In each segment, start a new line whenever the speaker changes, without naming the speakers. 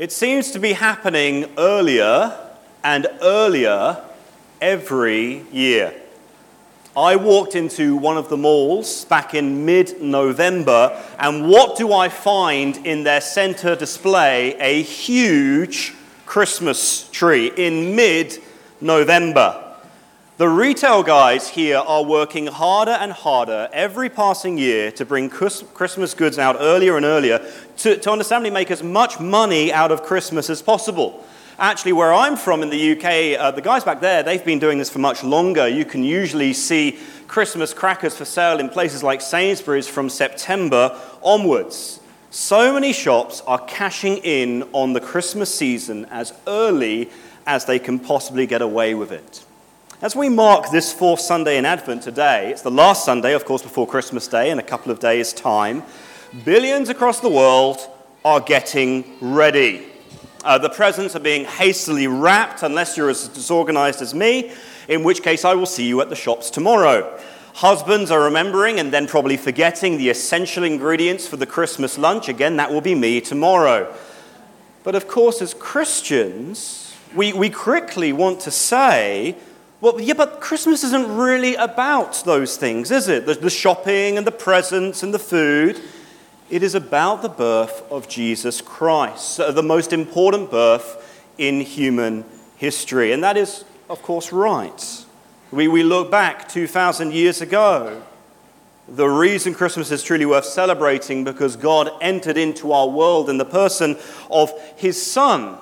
It seems to be happening earlier and earlier every year. I walked into one of the malls back in mid November, and what do I find in their center display? A huge Christmas tree in mid November. The retail guys here are working harder and harder every passing year to bring Christmas goods out earlier and earlier to, to understandably make as much money out of Christmas as possible. Actually, where I'm from in the UK, uh, the guys back there, they've been doing this for much longer. You can usually see Christmas crackers for sale in places like Sainsbury's from September onwards. So many shops are cashing in on the Christmas season as early as they can possibly get away with it. As we mark this fourth Sunday in Advent today, it's the last Sunday, of course, before Christmas Day in a couple of days' time, billions across the world are getting ready. Uh, the presents are being hastily wrapped, unless you're as disorganized as me, in which case I will see you at the shops tomorrow. Husbands are remembering and then probably forgetting the essential ingredients for the Christmas lunch. Again, that will be me tomorrow. But of course, as Christians, we, we quickly want to say, well, yeah, but Christmas isn't really about those things, is it? The, shopping and the presents and the food. It is about the birth of Jesus Christ, the most important birth in human history. And that is, of course, right. We, we look back 2,000 years ago. The reason Christmas is truly worth celebrating because God entered into our world in the person of his Son.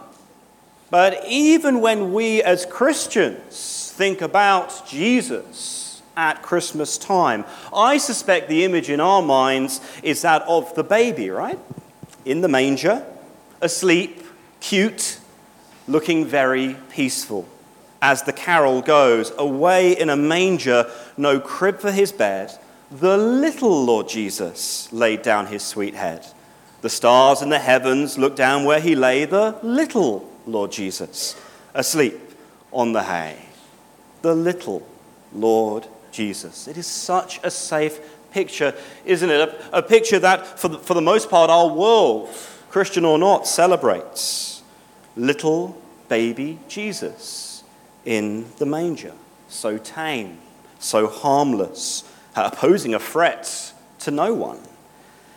But even when we as Christians think about Jesus at Christmas time, I suspect the image in our minds is that of the baby, right? In the manger, asleep, cute, looking very peaceful. As the carol goes, away in a manger, no crib for his bed, the little Lord Jesus laid down his sweet head. The stars in the heavens looked down where he lay, the little Lord Jesus, asleep on the hay the little Lord Jesus. It is such a safe picture, isn't it? A, a picture that, for the, for the most part, our world, Christian or not, celebrates. Little baby Jesus in the manger, so tame, so harmless, opposing a threat to no one.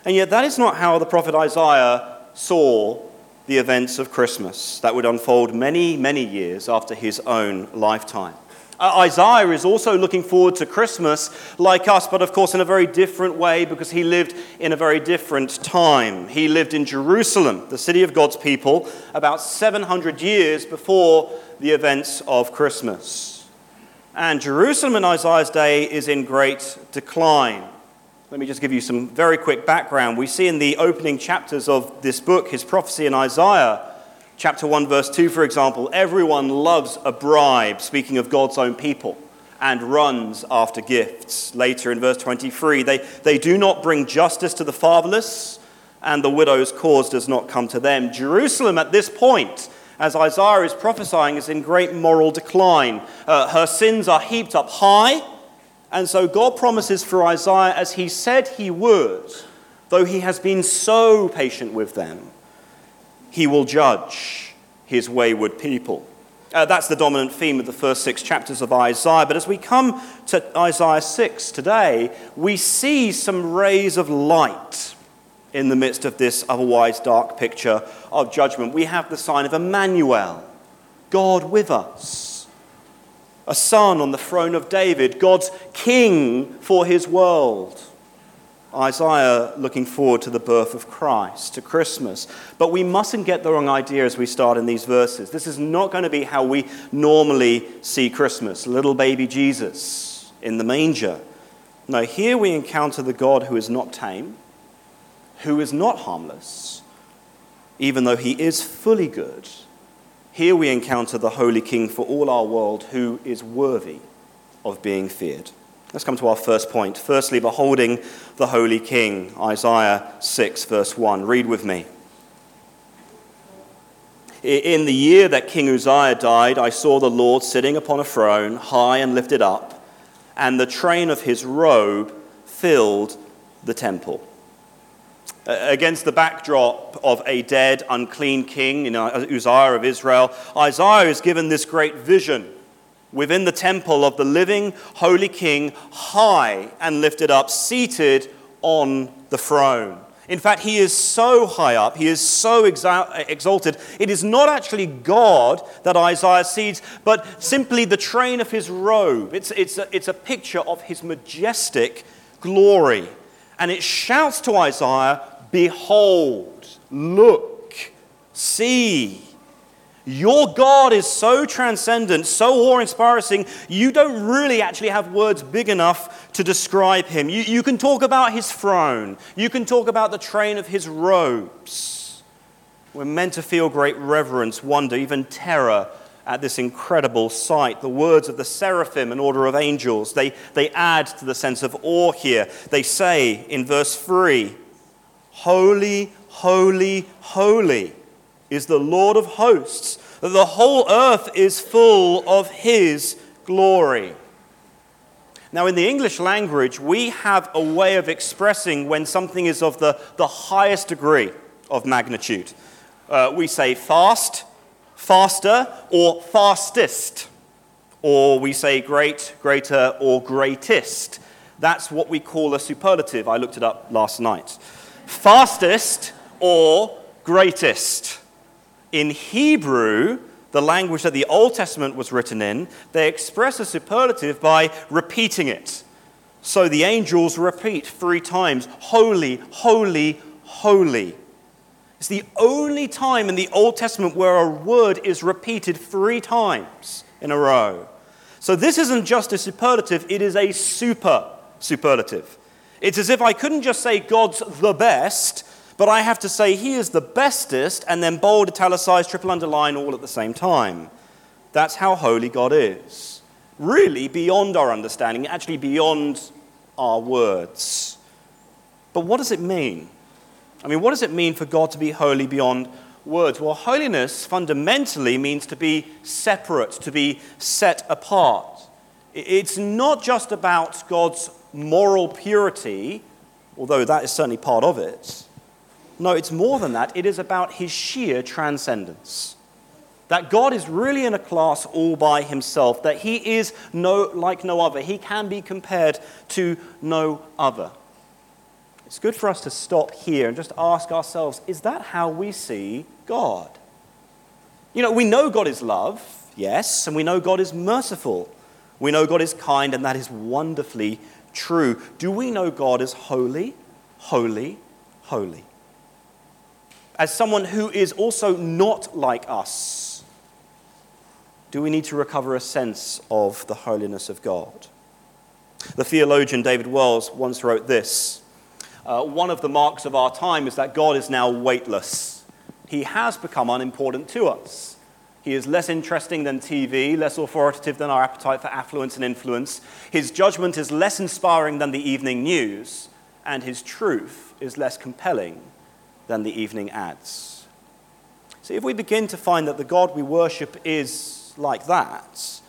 And yet, that is not how the prophet Isaiah saw the events of Christmas that would unfold many, many years after his own lifetime. Uh, Isaiah is also looking forward to Christmas like us, but of course in a very different way because he lived in a very different time. He lived in Jerusalem, the city of God's people, about 700 years before the events of Christmas. And Jerusalem in Isaiah's day is in great decline. Let me just give you some very quick background. We see in the opening chapters of this book, his prophecy in Isaiah, Chapter 1, verse 2, for example, everyone loves a bribe, speaking of God's own people, and runs after gifts. Later in verse 23, they, they do not bring justice to the fatherless, and the widow's cause does not come to them. Jerusalem at this point, as Isaiah is prophesying, is in great moral decline. Uh, her sins are heaped up high, and so God promises for Isaiah, as he said he would, though he has been so patient with them he will judge his wayward people. Uh, that's the dominant theme of the first six chapters of Isaiah. But as we come to Isaiah 6 today, we see some rays of light in the midst of this otherwise dark picture of judgment. We have the sign of Emmanuel, God with us, a son on the throne of David, God's king for his world. Isaiah looking forward to the birth of Christ, to Christmas. But we mustn't get the wrong idea as we start in these verses. This is not going to be how we normally see Christmas little baby Jesus in the manger. No, here we encounter the God who is not tame, who is not harmless, even though he is fully good. Here we encounter the Holy King for all our world who is worthy of being feared. Let's come to our first point. Firstly, beholding the Holy King, Isaiah 6, verse 1. Read with me. In the year that King Uzziah died, I saw the Lord sitting upon a throne, high and lifted up, and the train of his robe filled the temple. Against the backdrop of a dead, unclean king, you uh, know, Uzziah of Israel, Isaiah is given this great vision within the temple of the living, holy king, high and lifted up, seated on the throne. In fact, he is so high up, he is so exalted. It is not actually God that Isaiah sees, but simply the train of his robe. It's, it's, a, it's a picture of his majestic glory. And it shouts to Isaiah, Behold, look, see. Your God is so transcendent, so awe inspiring, you don't really actually have words big enough to describe him. You, you can talk about his throne, you can talk about the train of his robes. We're meant to feel great reverence, wonder, even terror at this incredible sight. The words of the seraphim, an order of angels, they, they add to the sense of awe here. They say in verse 3 Holy, holy, holy is the Lord of hosts. That the whole earth is full of his glory. Now, in the English language, we have a way of expressing when something is of the, the highest degree of magnitude. Uh, we say fast, faster, or fastest. Or we say great, greater, or greatest. That's what we call a superlative. I looked it up last night. Fastest or greatest. In Hebrew, the language that the Old Testament was written in, they express a superlative by repeating it. So the angels repeat three times Holy, holy, holy. It's the only time in the Old Testament where a word is repeated three times in a row. So this isn't just a superlative, it is a super superlative. It's as if I couldn't just say God's the best, but I have to say he is the bestest, and then bold, italicized, triple underline all at the same time. That's how holy God is. Really beyond our understanding, actually beyond our words. But what does it mean? I mean, what does it mean for God to be holy beyond words? Well, holiness fundamentally means to be separate, to be set apart. It's not just about God's moral purity, although that is certainly part of it. No, it's more than that. It is about his sheer transcendence. That God is really in a class all by himself, that he is no, like no other. He can be compared to no other. It's good for us to stop here and just ask ourselves is that how we see God? You know, we know God is love, yes, and we know God is merciful. We know God is kind, and that is wonderfully true. Do we know God is holy, holy, holy? As someone who is also not like us, do we need to recover a sense of the holiness of God? The theologian David Wells once wrote this uh, One of the marks of our time is that God is now weightless. He has become unimportant to us. He is less interesting than TV, less authoritative than our appetite for affluence and influence. His judgment is less inspiring than the evening news, and his truth is less compelling than the evening ads. See, if we begin to find that the God we worship is like that,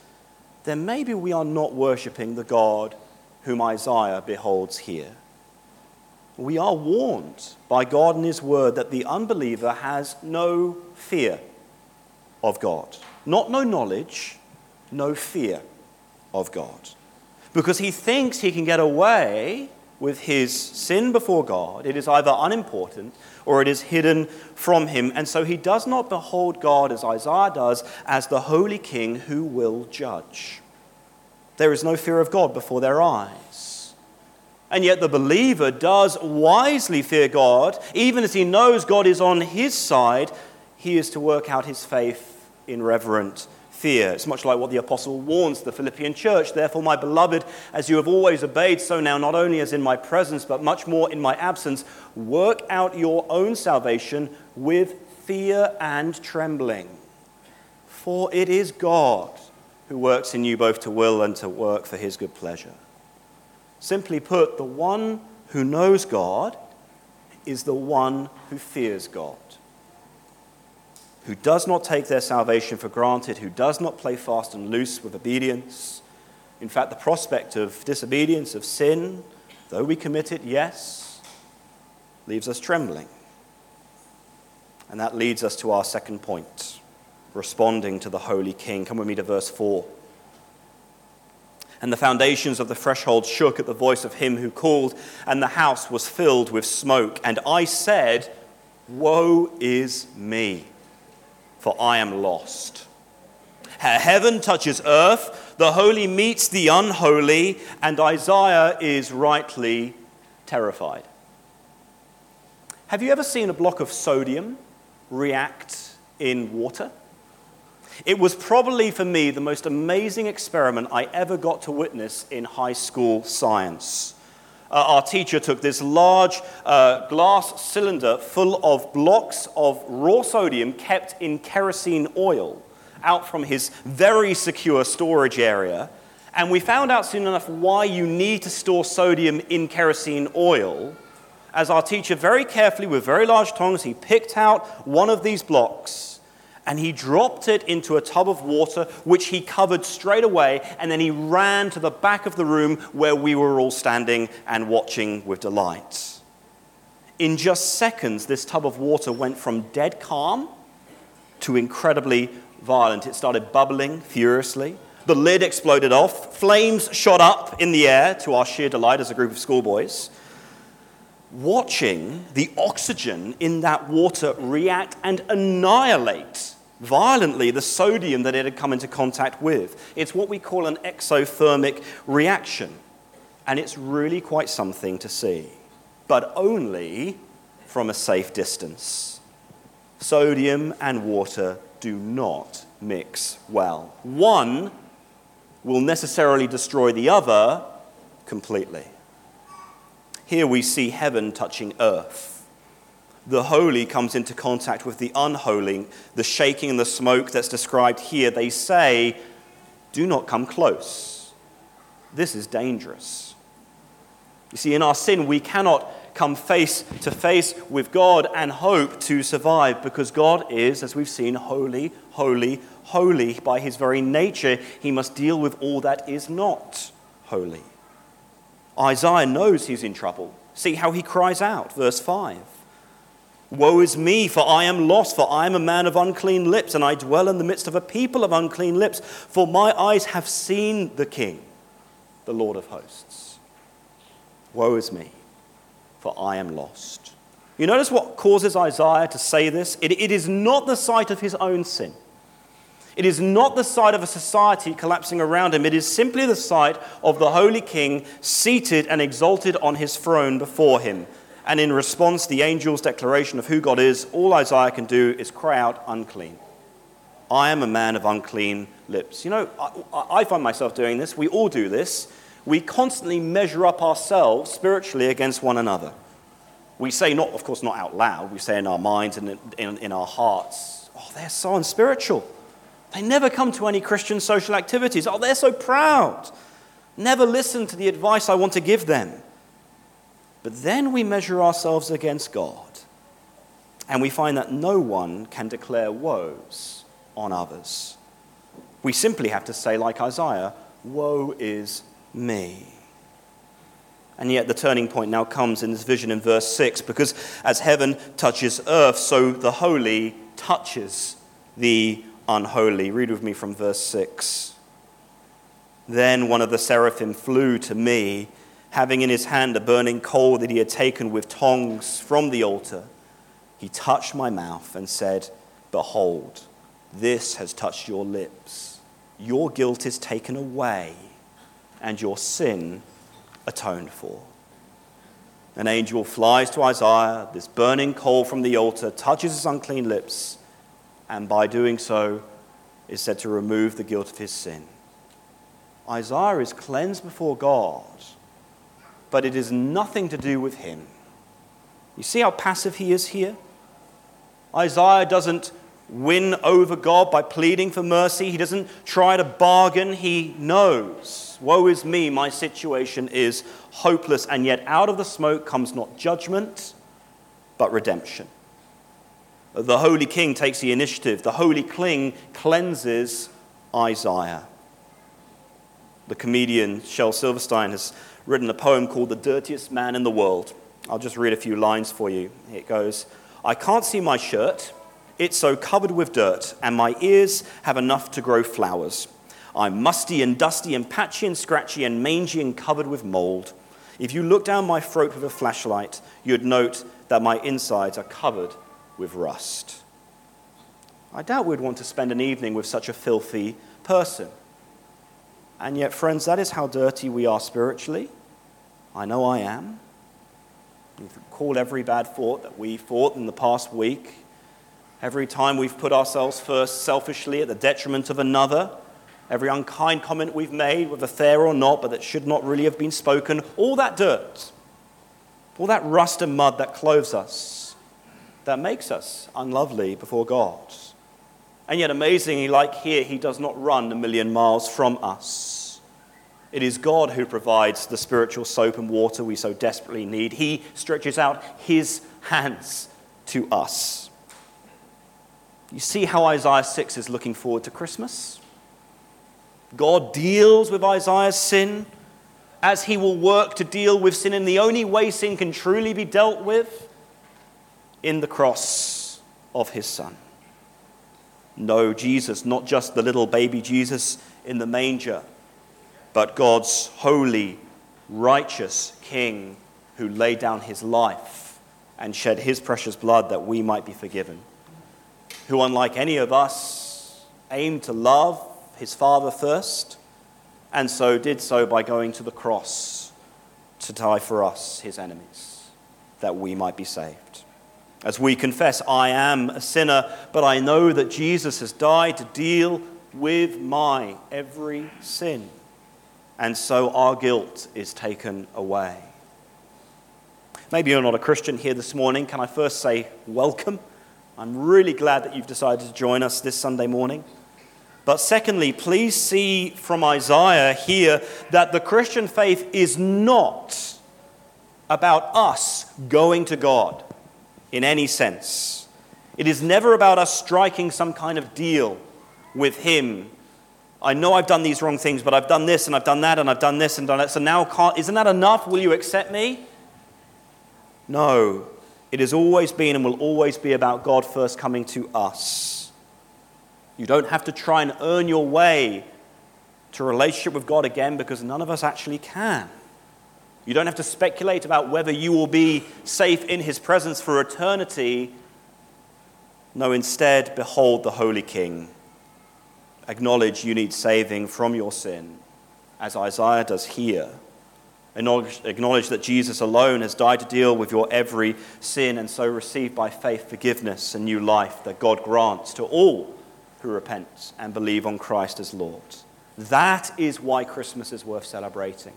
then maybe we are not worshipping the God whom Isaiah beholds here. We are warned by God and His Word that the unbeliever has no fear of God. Not no knowledge, no fear of God. Because he thinks he can get away with his sin before God. It is either unimportant or it is hidden from him. And so he does not behold God, as Isaiah does, as the holy king who will judge. There is no fear of God before their eyes. And yet the believer does wisely fear God, even as he knows God is on his side, he is to work out his faith in reverent fear. It's much like what the apostle warns the Philippian church. Therefore, my beloved, as you have always obeyed, so now, not only as in my presence, but much more in my absence, work out your own salvation with fear and trembling. For it is God who works in you both to will and to work for his good pleasure. Simply put, the one who knows God is the one who fears God who does not take their salvation for granted, who does not play fast and loose with obedience. In fact, the prospect of disobedience, of sin, though we commit it, yes, leaves us trembling. And that leads us to our second point responding to the Holy King. Come with me to verse 4. And the foundations of the threshold shook at the voice of him who called, and the house was filled with smoke. And I said, Woe is me, for I am lost. Heaven touches earth, the holy meets the unholy, and Isaiah is rightly terrified. Have you ever seen a block of sodium react in water? It was probably for me the most amazing experiment I ever got to witness in high school science. Uh, our teacher took this large uh, glass cylinder full of blocks of raw sodium kept in kerosene oil out from his very secure storage area. And we found out soon enough why you need to store sodium in kerosene oil as our teacher very carefully, with very large tongs, he picked out one of these blocks and he dropped it into a tub of water, which he covered straight away, and then he ran to the back of the room where we were all standing and watching with delight. In just seconds, this tub of water went from dead calm to incredibly violent. It started bubbling furiously. The lid exploded off. Flames shot up in the air to our sheer delight as a group of schoolboys watching the oxygen in that water react and annihilate violently the sodium that it had come into contact with. It's what we call an exothermic reaction. And it's really quite something to see, but only from a safe distance. Sodium and water do not mix well. One will necessarily destroy the other completely. Here we see heaven touching earth. The holy comes into contact with the unholy, the shaking and the smoke that's described here. They say, Do not come close. This is dangerous. You see, in our sin, we cannot come face to face with God and hope to survive because God is, as we've seen, holy, holy, holy. By his very nature, he must deal with all that is not holy. Isaiah knows he's in trouble. See how he cries out, verse 5. Woe is me, for I am lost, for I am a man of unclean lips, and I dwell in the midst of a people of unclean lips, for my eyes have seen the King, the Lord of hosts. Woe is me, for I am lost. You notice what causes Isaiah to say this? it, it is not the sight of his own sin. It is not the sight of a society collapsing around him. It is simply the sight of the Holy King seated and exalted on his throne before him. And in response, the angel's declaration of who God is, all Isaiah can do is cry out, unclean. I am a man of unclean lips. You know, I, I find myself doing this. We all do this. We constantly measure up ourselves spiritually against one another. We say, not, of course, not out loud, we say in our minds and in, in, in our hearts, oh, they're so unspiritual. They never come to any Christian social activities. Oh, they're so proud. Never listen to the advice I want to give them. But then we measure ourselves against God, and we find that no one can declare woes on others. We simply have to say, like Isaiah, Woe is me. And yet, the turning point now comes in this vision in verse 6 because as heaven touches earth, so the holy touches the unholy. Read with me from verse 6. Then one of the seraphim flew to me, having in his hand a burning coal that he had taken with tongs from the altar. He touched my mouth and said, Behold, this has touched your lips. Your guilt is taken away, and your sin atoned for. An angel flies to Isaiah, this burning coal from the altar, touches his unclean lips and by doing so is said to remove the guilt of his sin. Isaiah is cleansed before God, but it is nothing to do with him. You see how passive he is here? Isaiah doesn't win over God by pleading for mercy. He doesn't try to bargain. He knows, woe is me, my situation is hopeless. And yet, out of the smoke comes not judgment, but redemption. The Holy King takes the initiative. The Holy King cleanses Isaiah. The comedian Shel Silverstein has written a poem called The Dirtiest Man in the World. I'll just read a few lines for you. It goes I can't see my shirt. It's so covered with dirt, and my ears have enough to grow flowers. I'm musty and dusty and patchy and scratchy and mangy and covered with mold. If you look down my throat with a flashlight, you'd note that my insides are covered with rust. I doubt we'd want to spend an evening with such a filthy person. And yet, friends, that is how dirty we are spiritually. I know I am. We've called every bad thought that we thought in the past week. Every time we've put ourselves first selfishly at the detriment of another. Every unkind comment we've made, whether fair or not, but that should not really have been spoken. All that dirt, all that rust and mud that clothes us, that makes us unlovely before God. And yet, amazingly, like here, he does not run a million miles from us. It is God who provides the spiritual soap and water we so desperately need. He stretches out his hands to us. You see how Isaiah 6 is looking forward to Christmas? God deals with Isaiah's sin as he will work to deal with sin in the only way sin can truly be dealt with in the cross of his son. No, Jesus, not just the little baby Jesus in the manger, but God's holy, righteous King who laid down his life and shed his precious blood that we might be forgiven. Who, unlike any of us, aimed to love his Father first, and so did so by going to the cross to die for us, his enemies, that we might be saved. As we confess, I am a sinner, but I know that Jesus has died to deal with my every sin. And so our guilt is taken away. Maybe you're not a Christian here this morning. Can I first say welcome? I'm really glad that you've decided to join us this Sunday morning. But secondly, please see from Isaiah here that the Christian faith is not about us going to God in any sense. It is never about us striking some kind of deal with Him. I know I've done these wrong things, but I've done this and I've done that and I've done this and done that. So now, isn't that enough? Will you accept me? No. It has always been and will always be about God first coming to us. You don't have to try and earn your way to relationship with God again because none of us actually can. You don't have to speculate about whether you will be safe in his presence for eternity. No, instead, behold the Holy King. Acknowledge you need saving from your sin, as Isaiah does here. Acknowledge, acknowledge that Jesus alone has died to deal with your every sin, and so receive by faith forgiveness and new life that God grants to all who repent and believe on Christ as Lord. That is why Christmas is worth celebrating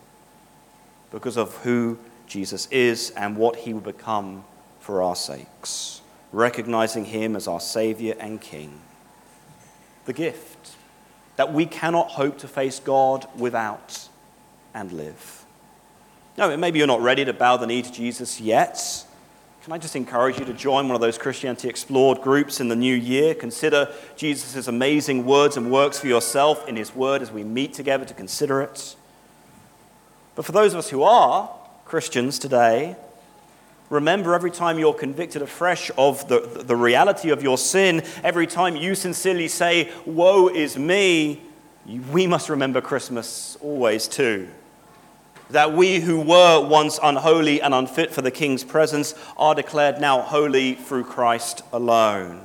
because of who Jesus is and what he will become for our sakes, recognizing him as our Savior and King. The gift that we cannot hope to face God without and live. No, maybe you're not ready to bow the knee to Jesus yet. Can I just encourage you to join one of those Christianity Explored groups in the new year? Consider Jesus' amazing words and works for yourself in his word as we meet together to consider it. But for those of us who are Christians today, remember every time you're convicted afresh of the, the reality of your sin, every time you sincerely say, Woe is me, we must remember Christmas always too. That we who were once unholy and unfit for the King's presence are declared now holy through Christ alone.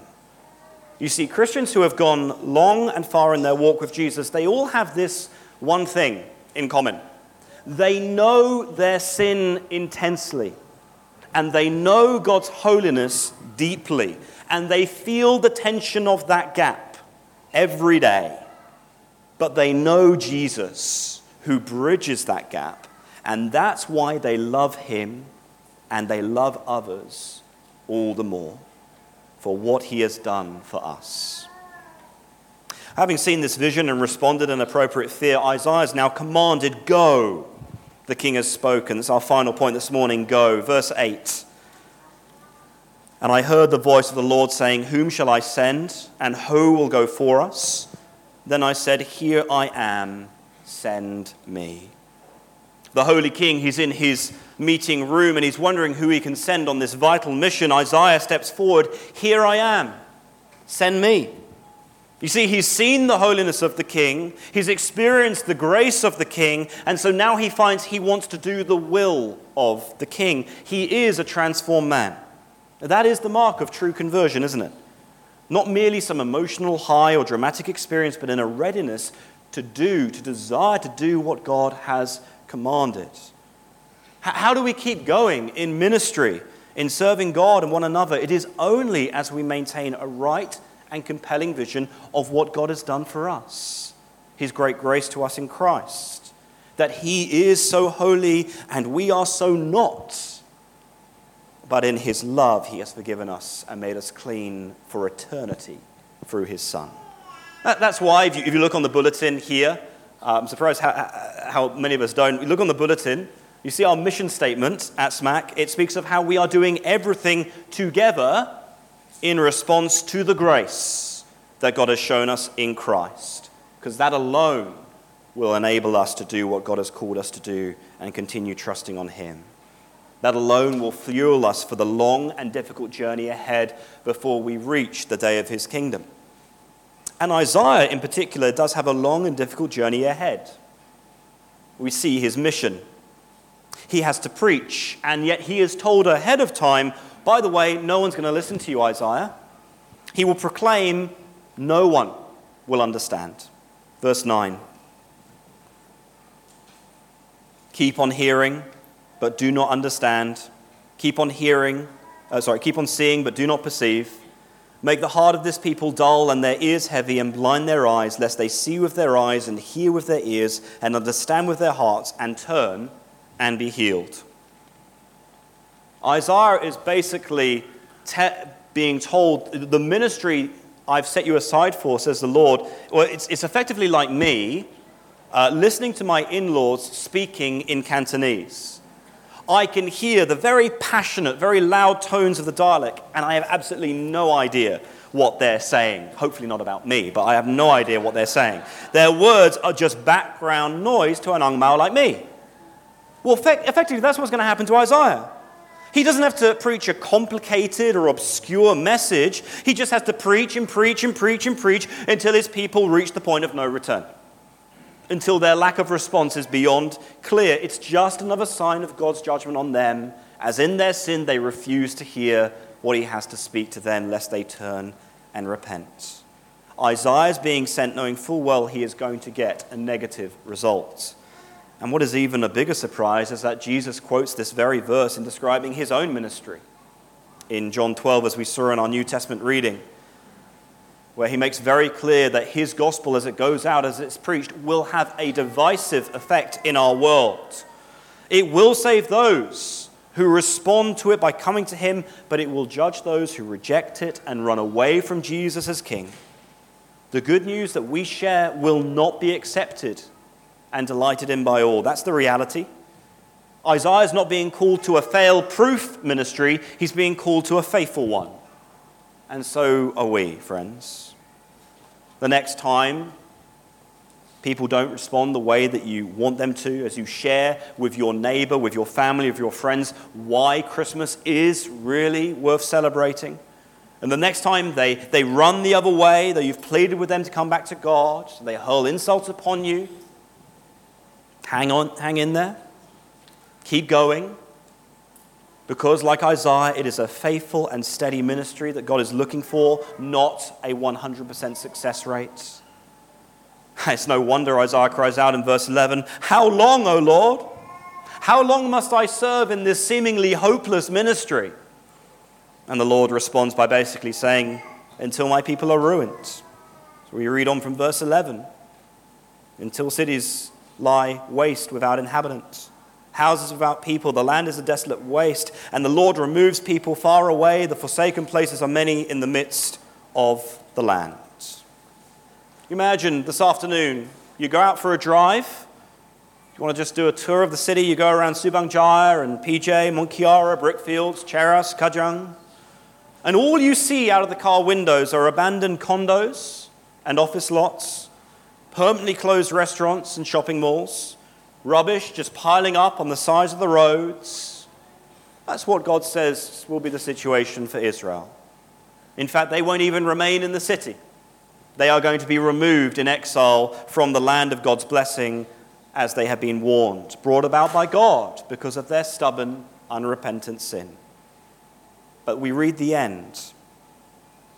You see, Christians who have gone long and far in their walk with Jesus, they all have this one thing in common they know their sin intensely, and they know God's holiness deeply, and they feel the tension of that gap every day. But they know Jesus, who bridges that gap, and that's why they love him and they love others all the more for what he has done for us. Having seen this vision and responded in appropriate fear, Isaiah is now commanded, Go the king has spoken. That's our final point this morning. Go. Verse 8. And I heard the voice of the Lord saying, Whom shall I send? And who will go for us? Then I said, Here I am, send me. The Holy King, he's in his meeting room and he's wondering who he can send on this vital mission. Isaiah steps forward Here I am, send me. You see, he's seen the holiness of the king, he's experienced the grace of the king, and so now he finds he wants to do the will of the king. He is a transformed man. That is the mark of true conversion, isn't it? Not merely some emotional high or dramatic experience, but in a readiness to do, to desire to do what God has commanded. How do we keep going in ministry, in serving God and one another? It is only as we maintain a right and compelling vision of what God has done for us, His great grace to us in Christ, that He is so holy and we are so not. But in His love, He has forgiven us and made us clean for eternity through His Son. That's why, if you, look on the bulletin here, uh, I'm surprised how, how many of us don't. Look on the bulletin, you see our mission statement at SMAC. It speaks of how we are doing everything together in response to the grace that God has shown us in Christ. Because that alone will enable us to do what God has called us to do and continue trusting on Him. That alone will fuel us for the long and difficult journey ahead before we reach the day of His kingdom. And Isaiah, in particular, does have a long and difficult journey ahead. We see his mission. He has to preach, and yet he is told ahead of time by the way, no one's going to listen to you, Isaiah. He will proclaim, no one will understand. Verse 9 Keep on hearing, but do not understand. Keep on hearing, uh, sorry, keep on seeing, but do not perceive. Make the heart of this people dull and their ears heavy, and blind their eyes, lest they see with their eyes and hear with their ears and understand with their hearts and turn and be healed. Isaiah is basically te- being told the ministry I've set you aside for, says the Lord. Well, it's, it's effectively like me uh, listening to my in laws speaking in Cantonese. I can hear the very passionate, very loud tones of the dialect, and I have absolutely no idea what they're saying. Hopefully, not about me, but I have no idea what they're saying. Their words are just background noise to an Ang Moh like me. Well, effectively, that's what's going to happen to Isaiah. He doesn't have to preach a complicated or obscure message. He just has to preach and preach and preach and preach until his people reach the point of no return. Until their lack of response is beyond clear. It's just another sign of God's judgment on them, as in their sin they refuse to hear what he has to speak to them, lest they turn and repent. Isaiah is being sent knowing full well he is going to get a negative result. And what is even a bigger surprise is that Jesus quotes this very verse in describing his own ministry in John 12, as we saw in our New Testament reading, where he makes very clear that his gospel, as it goes out, as it's preached, will have a divisive effect in our world. It will save those who respond to it by coming to him, but it will judge those who reject it and run away from Jesus as king. The good news that we share will not be accepted and delighted in by all. That's the reality. Isaiah is not being called to a fail proof ministry, he's being called to a faithful one. And so are we, friends. The next time people don't respond the way that you want them to, as you share with your neighbor, with your family, with your friends, why Christmas is really worth celebrating. And the next time they, they run the other way, though you've pleaded with them to come back to God, they hurl insults upon you, Hang on, hang in there. Keep going. Because, like Isaiah, it is a faithful and steady ministry that God is looking for, not a 100% success rate. It's no wonder Isaiah cries out in verse 11 How long, O Lord? How long must I serve in this seemingly hopeless ministry? And the Lord responds by basically saying, Until my people are ruined. So we read on from verse 11 Until cities lie waste without inhabitants. Houses without people, the land is a desolate waste, and the Lord removes people far away. The forsaken places are many in the midst of the land. Imagine this afternoon, you go out for a drive. You want to just do a tour of the city, you go around Subang Jaya and PJ, Mont Kiara, Brickfields, Cheras, Kajang. And all you see out of the car windows are abandoned condos and office lots permanently closed restaurants and shopping malls, rubbish just piling up on the sides of the roads. That's what God says will be the situation for Israel. In fact, they won't even remain in the city. They are going to be removed in exile from the land of God's blessing as they have been warned, brought about by God because of their stubborn, unrepentant sin. But we read the end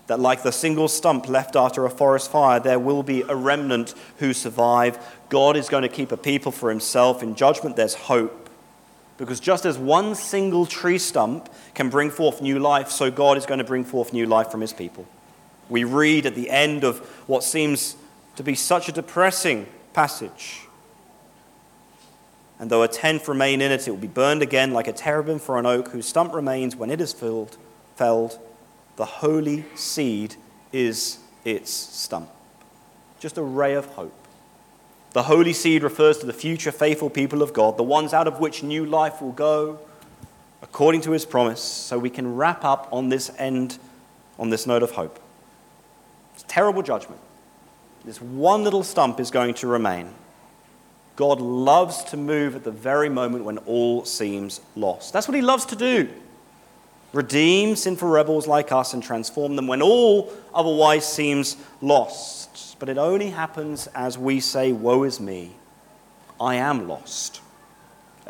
that, like the single stump left after a forest fire, there will be a remnant who survive. God is going to keep a people for himself. In judgment, there's hope. Because just as one single tree stump can bring forth new life, so God is going to bring forth new life from his people. We read at the end of what seems to be such a depressing passage. And though a tenth remain in it, it will be burned again like a terebinth for an oak whose stump remains when it is filled, felled. The holy seed is its stump. Just a ray of hope. The holy seed refers to the future faithful people of God, the ones out of which new life will go according to his promise, so we can wrap up on this end, on this note of hope. It's terrible judgment. This one little stump is going to remain. God loves to move at the very moment when all seems lost. That's what he loves to do. Redeem sinful rebels like us and transform them when all otherwise seems lost. But it only happens as we say, Woe is me, I am lost.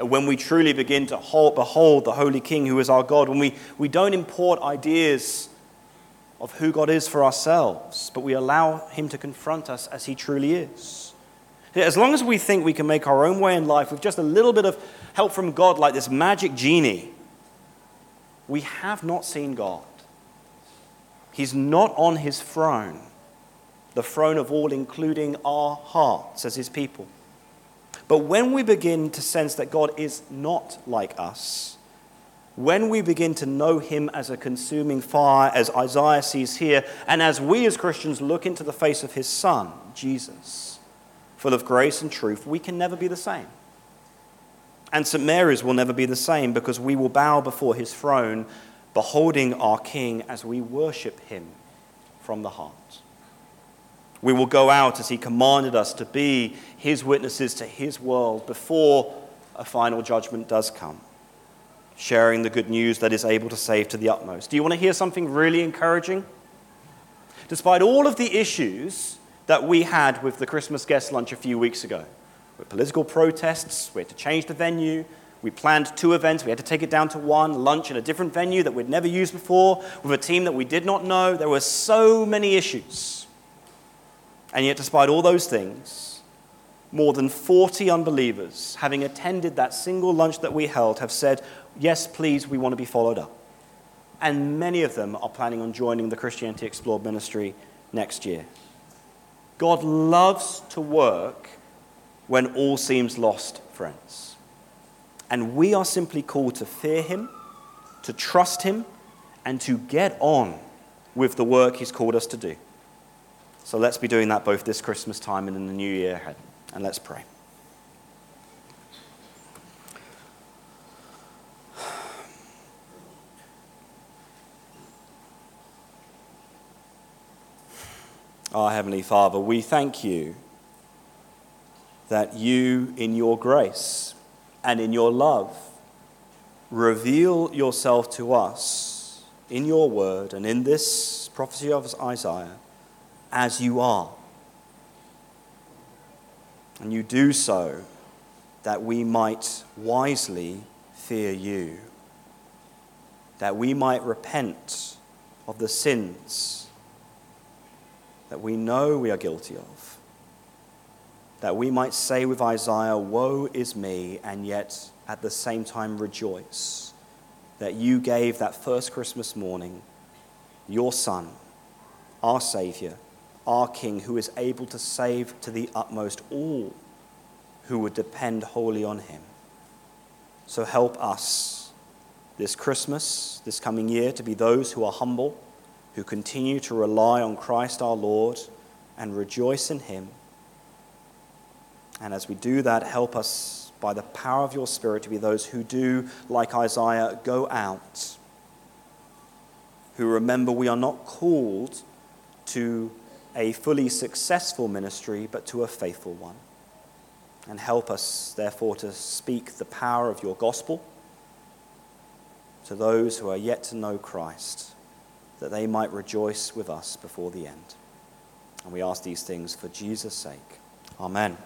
Uh, when we truly begin to behold the Holy King who is our God, when we, we don't import ideas of who God is for ourselves, but we allow Him to confront us as He truly is. As long as we think we can make our own way in life with just a little bit of help from God, like this magic genie, we have not seen God. He's not on His throne, the throne of all, including our hearts as His people. But when we begin to sense that God is not like us, when we begin to know him as a consuming fire, as Isaiah sees here, and as we as Christians look into the face of his Son, Jesus, full of grace and truth, we can never be the same. And St. Mary's will never be the same because we will bow before his throne, beholding our King as we worship him from the heart. We will go out as he commanded us to be his witnesses to his world before a final judgment does come sharing the good news that is able to save to the utmost. Do you want to hear something really encouraging? Despite all of the issues that we had with the Christmas guest lunch a few weeks ago, with political protests, we had to change the venue, we planned two events, we had to take it down to one, lunch in a different venue that we'd never used before, with a team that we did not know. There were so many issues. And yet, despite all those things, more than 40 unbelievers, having attended that single lunch that we held, have said, yes, please, we want to be followed up. And many of them are planning on joining the Christianity Explored ministry next year. God loves to work when all seems lost, friends. And we are simply called to fear Him, to trust Him, and to get on with the work He's called us to do. So let's be doing that both this Christmas time and in the new year ahead. And let's pray. Our Heavenly Father, we thank you that you, in your grace and in your love, reveal yourself to us in your word and in this prophecy of Isaiah as you are. And you do so that we might wisely fear you, that we might repent of the sins that we know we are guilty of. That we might say with Isaiah, Woe is me, and yet at the same time rejoice that you gave that first Christmas morning your Son, our Savior, our King, who is able to save to the utmost all who would depend wholly on him. So help us this Christmas, this coming year, to be those who are humble who continue to rely on Christ our Lord and rejoice in Him. And as we do that, help us by the power of your Spirit to be those who do, like Isaiah, go out, who remember we are not called to a fully successful ministry, but to a faithful one. And help us, therefore, to speak the power of your gospel to those who are yet to know Christ, that they might rejoice with us before the end. And we ask these things for Jesus' sake. Amen.